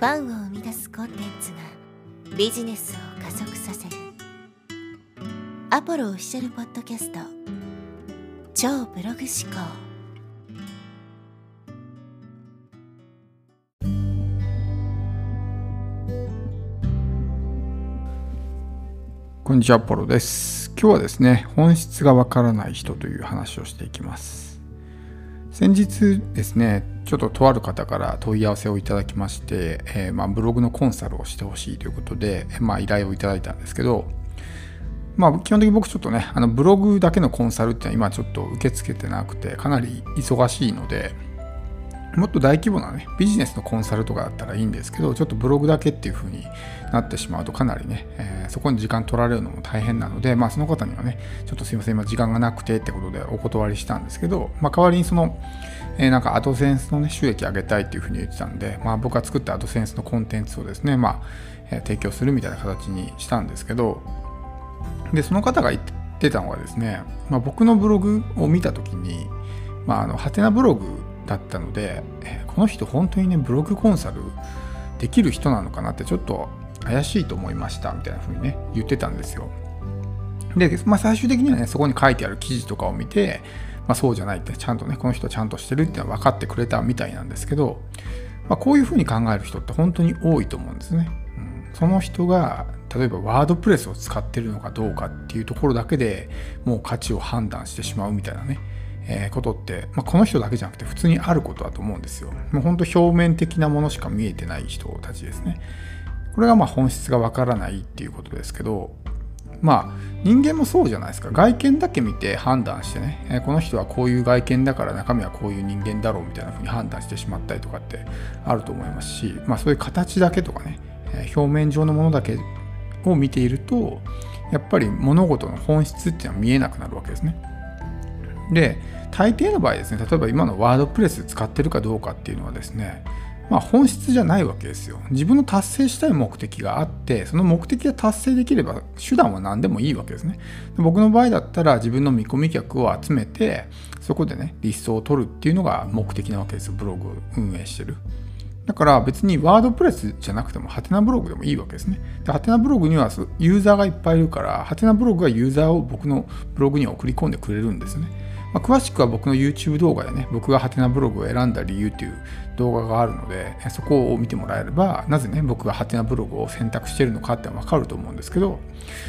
ファンを生み出すコンテンツがビジネスを加速させるアポロオフィシャルポッドキャスト超ブログ思考こんにちは、アポロです。今日はですね、本質がわからない人という話をしていきます。先日ですね、ちょっととある方から問い合わせをいただきまして、えーまあ、ブログのコンサルをしてほしいということで、まあ、依頼をいただいたんですけど、まあ、基本的に僕ちょっとね、あのブログだけのコンサルっていうのは今ちょっと受け付けてなくて、かなり忙しいので、もっと大規模なね、ビジネスのコンサルとかだったらいいんですけど、ちょっとブログだけっていう風になってしまうとかなりね、えーそこに時間取られるのも大変なので、まあその方にはね、ちょっとすいません、今時間がなくてってことでお断りしたんですけど、まあ代わりにその、えーなんかアドセンスのね、収益上げたいっていう風に言ってたんで、まあ僕が作ったアドセンスのコンテンツをですね、まあ、えー提供するみたいな形にしたんですけど、で、その方が言ってたのがですね、まあ、僕のブログを見たときに、まあ、あの、ハテナブログだったので、この人本当にね、ブログコンサルできる人なのかなってちょっと怪しいと思いましたみたいな風にね、言ってたんですよ。で、まあ、最終的にはね、そこに書いてある記事とかを見て、まあ、そうじゃないって、ちゃんとね、この人ちゃんとしてるってのは分かってくれたみたいなんですけど、まあ、こういう風に考える人って本当に多いと思うんですね。うんその人が例えばワードプレスを使ってるのかどうかっていうところだけでもう価値を判断してしまうみたいなね、えことって、まあ、この人だけじゃなくて普通にあることだと思うんですよ。もう本当表面的なものしか見えてない人たちですね。これがまあ本質がわからないっていうことですけど、まあ人間もそうじゃないですか外見だけ見て判断してね、えーこの人はこういう外見だから中身はこういう人間だろうみたいな風に判断してしまったりとかってあると思いますし、まあ、そういう形だけとかね、えー表面上のものだけを見ているとやっぱり物事の本質っていうのは見えなくなるわけですね。で大抵の場合ですね例えば今のワードプレス使ってるかどうかっていうのはですねまあ本質じゃないわけですよ自分の達成したい目的があってその目的が達成できれば手段は何でもいいわけですね僕の場合だったら自分の見込み客を集めてそこでねリストを取るっていうのが目的なわけですよブログを運営してるだから別にワードプレスじゃなくてもハテナブログでもいいわけですね。でハテナブログにはユーザーがいっぱいいるから、ハテナブログがユーザーを僕のブログに送り込んでくれるんですね。まあ、詳しくは僕の YouTube 動画でね、僕がハテナブログを選んだ理由という動画があるので、そこを見てもらえれば、なぜね、僕がハテナブログを選択しているのかってわかると思うんですけど、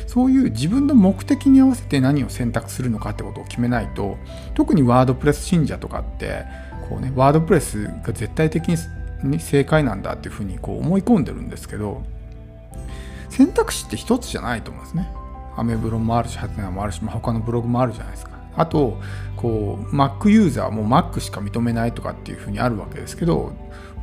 そういう自分の目的に合わせて何を選択するのかってことを決めないと、特にワードプレス信者とかって、こうね、ワードプレスが絶対的に正解なんだっていうふうにこう思い込んでるんですけど選択肢って一つじゃないと思うんですね。アメブロもあるし、ハテナもあるし、まあ、他のブログもあるじゃないですか。あと、こう、Mac ユーザーも Mac しか認めないとかっていうふうにあるわけですけど、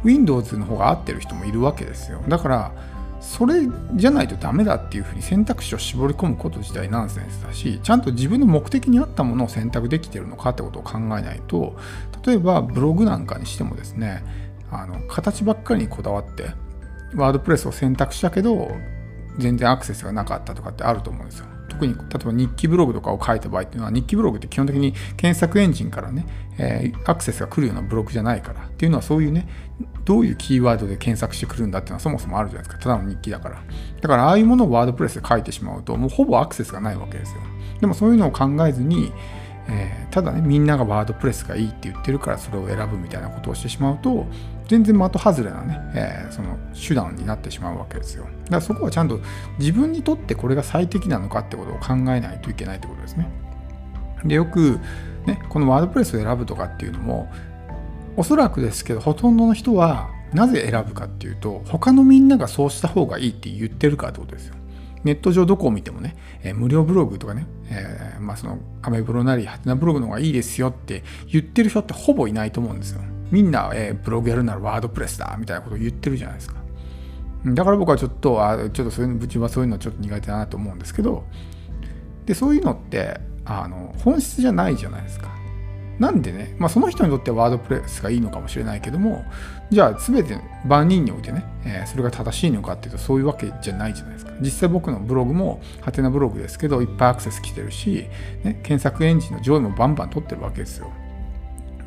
Windows の方が合ってる人もいるわけですよ。だから、それじゃないとダメだっていうふうに選択肢を絞り込むこと自体ナンセンスだし、ちゃんと自分の目的に合ったものを選択できてるのかってことを考えないと、例えばブログなんかにしてもですね、あの形ばっかりにこだわってワードプレスを選択したけど全然アクセスがなかったとかってあると思うんですよ。特に例えば日記ブログとかを書いた場合っていうのは日記ブログって基本的に検索エンジンからね、えーアクセスが来るようなブログじゃないからっていうのはそういうねどういうキーワードで検索してくるんだっていうのはそもそもあるじゃないですか。ただの日記だから。だからああいうものをワードプレスで書いてしまうともうほぼアクセスがないわけですよ。でもそういうのを考えずにえーただねみんながワードプレスがいいって言ってるからそれを選ぶみたいなことをしてしまうと全然的外れなね、えーその手段になってしまうわけですよ。だからそこはちゃんと自分にとってこれが最適なのかってことを考えないといけないってことですね。でよくねこのワードプレスを選ぶとかっていうのもおそらくですけどほとんどの人はなぜ選ぶかっていうと他のみんながそうした方がいいって言ってるかってことですよ。ネット上どこを見てもね、えー無料ブログとかね、えーまあそのアメブロなりハテナブログの方がいいですよって言ってる人ってほぼいないと思うんですよ。みんな、えーブログやるならワードプレスだみたいなことを言ってるじゃないですか。だから僕はちょっと、あちょっとそういうの、うちはそういうのちょっと苦手だなと思うんですけど、で、そういうのって、あの、本質じゃないじゃないですか。なんでね、まあ、その人にとってはワードプレスがいいのかもしれないけども、じゃあ全て万人においてね、えーそれが正しいのかっていうとそういうわけじゃないじゃないですか。実際僕のブログもハテナブログですけど、いっぱいアクセス来てるし、ね、検索エンジンの上位もバンバン取ってるわけですよ。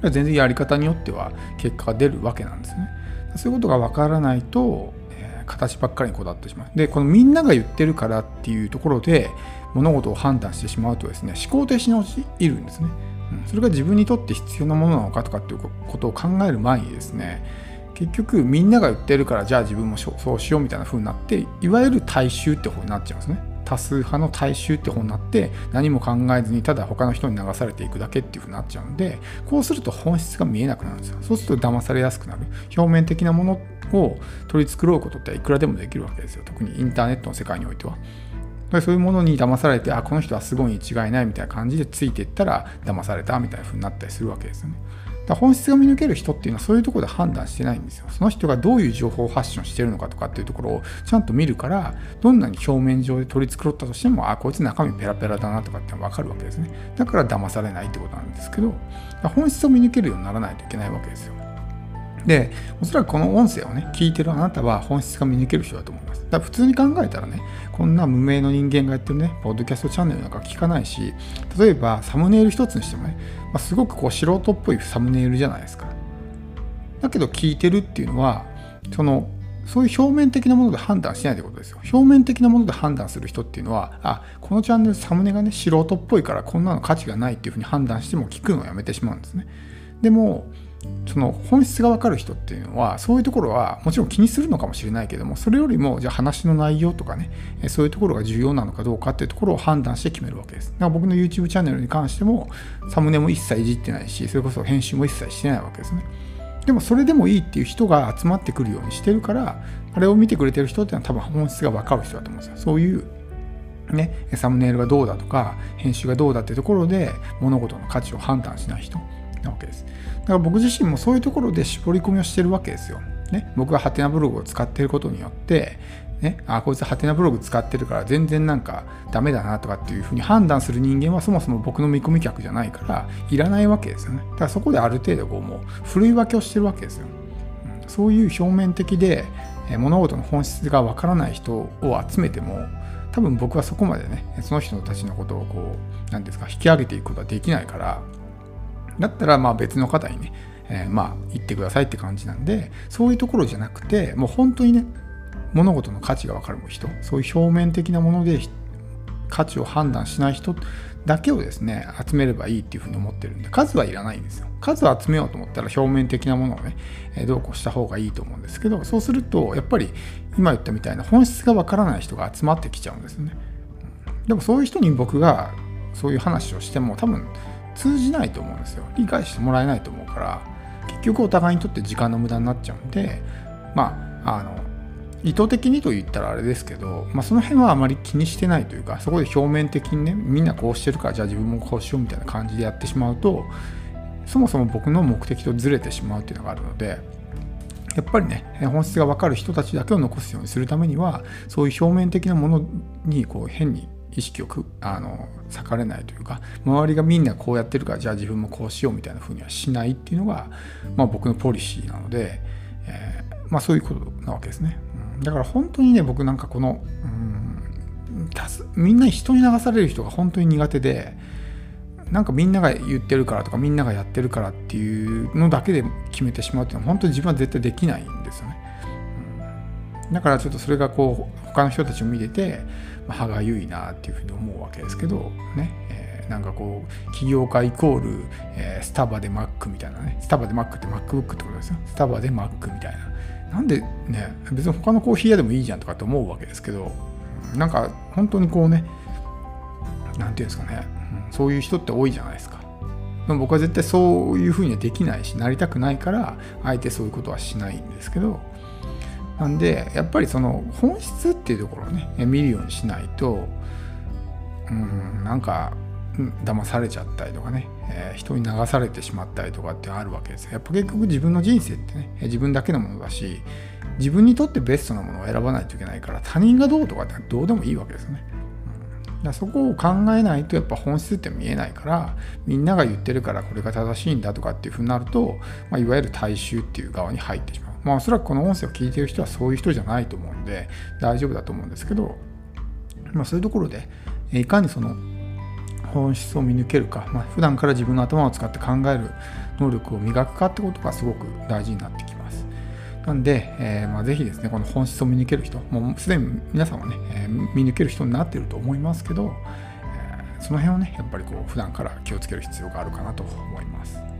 全然やり方によっては結果が出るわけなんですね。そういうことが分からないと、えー、形ばっかりにこだわってしまうでこのみんなが言ってるからっていうところで物事を判断してしまうとですね思考停止に陥るんですね、それが自分にとって必要なものなのかとかっていうことを考える前にですね結局みんなが言ってるからじゃあ自分もそうしようみたいな風になっていわゆる大衆って方になっちゃうんですね。多数派の大衆って方になって何も考えずにただ他の人に流されていくだけっていう風になっちゃうんでこうすると本質が見えなくなるんですよ。そうすると騙されやすくなる。表面的なものを取り繕うことっていくらでもできるわけですよ。特にインターネットの世界においては。そういうものに騙されてあこの人はすごいに違いないみたいな感じでついていったら騙されたみたいな風になったりするわけですよねだ本質が見抜ける人っていうのはそういうところで判断してないんですよ。その人がどういう情報を発信してるのかとかっていうところをちゃんと見るから、どんなに表面上で取り繕ったとしても、あ、こいつ中身ペラペラだなとかってわかるわけですね。だから騙されないってことなんですけど、本質を見抜けるようにならないといけないわけですよ。で、おそらくこの音声をね、聞いてるあなたは本質が見抜ける人だと思います。だから普通に考えたらね、こんな無名の人間がやってるね、ポッドキャストチャンネルなんか聞かないし、例えばサムネイル一つにしてもね、まあ、すごくこう素人っぽいサムネイルじゃないですか。だけど聞いてるっていうのは、その、そういう表面的なもので判断しないということですよ。表面的なもので判断する人っていうのは、あ、このチャンネルサムネがね、素人っぽいからこんなの価値がないっていうふうに判断しても聞くのをやめてしまうんですね。でも、その本質が分かる人っていうのはそういうところはもちろん気にするのかもしれないけどもそれよりもじゃあ話の内容とかねそういうところが重要なのかどうかっていうところを判断して決めるわけです。だから僕の YouTube チャンネルに関してもサムネも一切いじってないしそれこそ編集も一切してないわけですね。でもそれでもいいっていう人が集まってくるようにしてるからあれを見てくれてる人っていうのは多分本質が分かる人だと思うんですよ。そういうね、サムネイルがどうだとか編集がどうだっていうところで物事の価値を判断しない人。なわけですだから僕自身もそういうところで絞り込みをしてるわけですよ。ね、僕がハテナブログを使っていることによって、ね、あこいつハテナブログ使ってるから全然なんかダメだなとかっていうふうに判断する人間はそもそも僕の見込み客じゃないからいらないわけですよね。だからそこである程度こうもうふるい分けをしてるわけですよ。うん、そういう表面的で物事の本質がわからない人を集めても多分僕はそこまでねその人たちのことをこう何ですか引き上げていくことはできないからだったらまあ別の方にね、えー、まあ言ってくださいって感じなんでそういうところじゃなくてもう本当にね物事の価値が分かる人そういう表面的なもので価値を判断しない人だけをですね集めればいいっていうふうに思ってるんで数はいらないんですよ。数を集めようと思ったら表面的なものをねどうこうした方がいいと思うんですけどそうするとやっぱり今言ったみたいな本質が分からない人が集まってきちゃうんですよね。でもそういう人に僕がそういう話をしても多分通じないと思うんですよ。理解してもらえないと思うから結局お互いにとって時間の無駄になっちゃうんでまああの意図的にと言ったらあれですけど、まあ、その辺はあまり気にしてないというかそこで表面的にねみんなこうしてるからじゃあ自分もこうしようみたいな感じでやってしまうとそもそも僕の目的とずれてしまうっていうのがあるのでやっぱりね本質が分かる人たちだけを残すようにするためにはそういう表面的なものにこう変に意識をくあの割かれないというか周りがみんなこうやってるからじゃあ自分もこうしようみたいな風にはしないっていうのが、まあ、僕のポリシーなので、えー、まあ、そういうことなわけですね、うん、だから本当にね僕なんかこの、うん、みんな人に流される人が本当に苦手でなんかみんなが言ってるからとかみんながやってるからっていうのだけで決めてしまうっていうのは本当に自分は絶対できないんですよね、だからちょっとそれがこう他の人たちを見てて歯がゆいなっていうふうに思うわけですけどね、えー、なんかこう起業家イコール、えー、スタバで Mac みたいなねスタバで Mac って MacBook ってことですよ。スタバで Mac みたいな。なんでね別に他のコーヒー屋でもいいじゃんとかって思うわけですけどなんか本当にこうね何て言うんですかね、うん、そういう人って多いじゃないですか。でも僕は絶対そういうふうにはできないしなりたくないからあえてそういうことはしないんですけどなんでやっぱりその本質っていうところをね見るようにしないとうんなんか騙されちゃったりとかね、えー、人に流されてしまったりとかってあるわけですやっぱ結局自分の人生ってね自分だけのものだし自分にとってベストなものを選ばないといけないから他人がどうとかってどうでもいいわけですよね。うん、だそこを考えないとやっぱ本質って見えないからみんなが言ってるからこれが正しいんだとかっていうふうになると、まあ、いわゆる大衆っていう側に入ってしまう。まあおそらくこの音声を聞いてる人はそういう人じゃないと思うんで大丈夫だと思うんですけど、まあ、そういうところでいかにその本質を見抜けるか、まあ、普段から自分の頭を使って考える能力を磨くかってことがすごく大事になってきます。なんで、えーまあ、ぜひですね、この本質を見抜ける人、もうすでに皆さんはね、えー、見抜ける人になってると思いますけど、えー、その辺をね、やっぱりこう普段から気をつける必要があるかなと思います。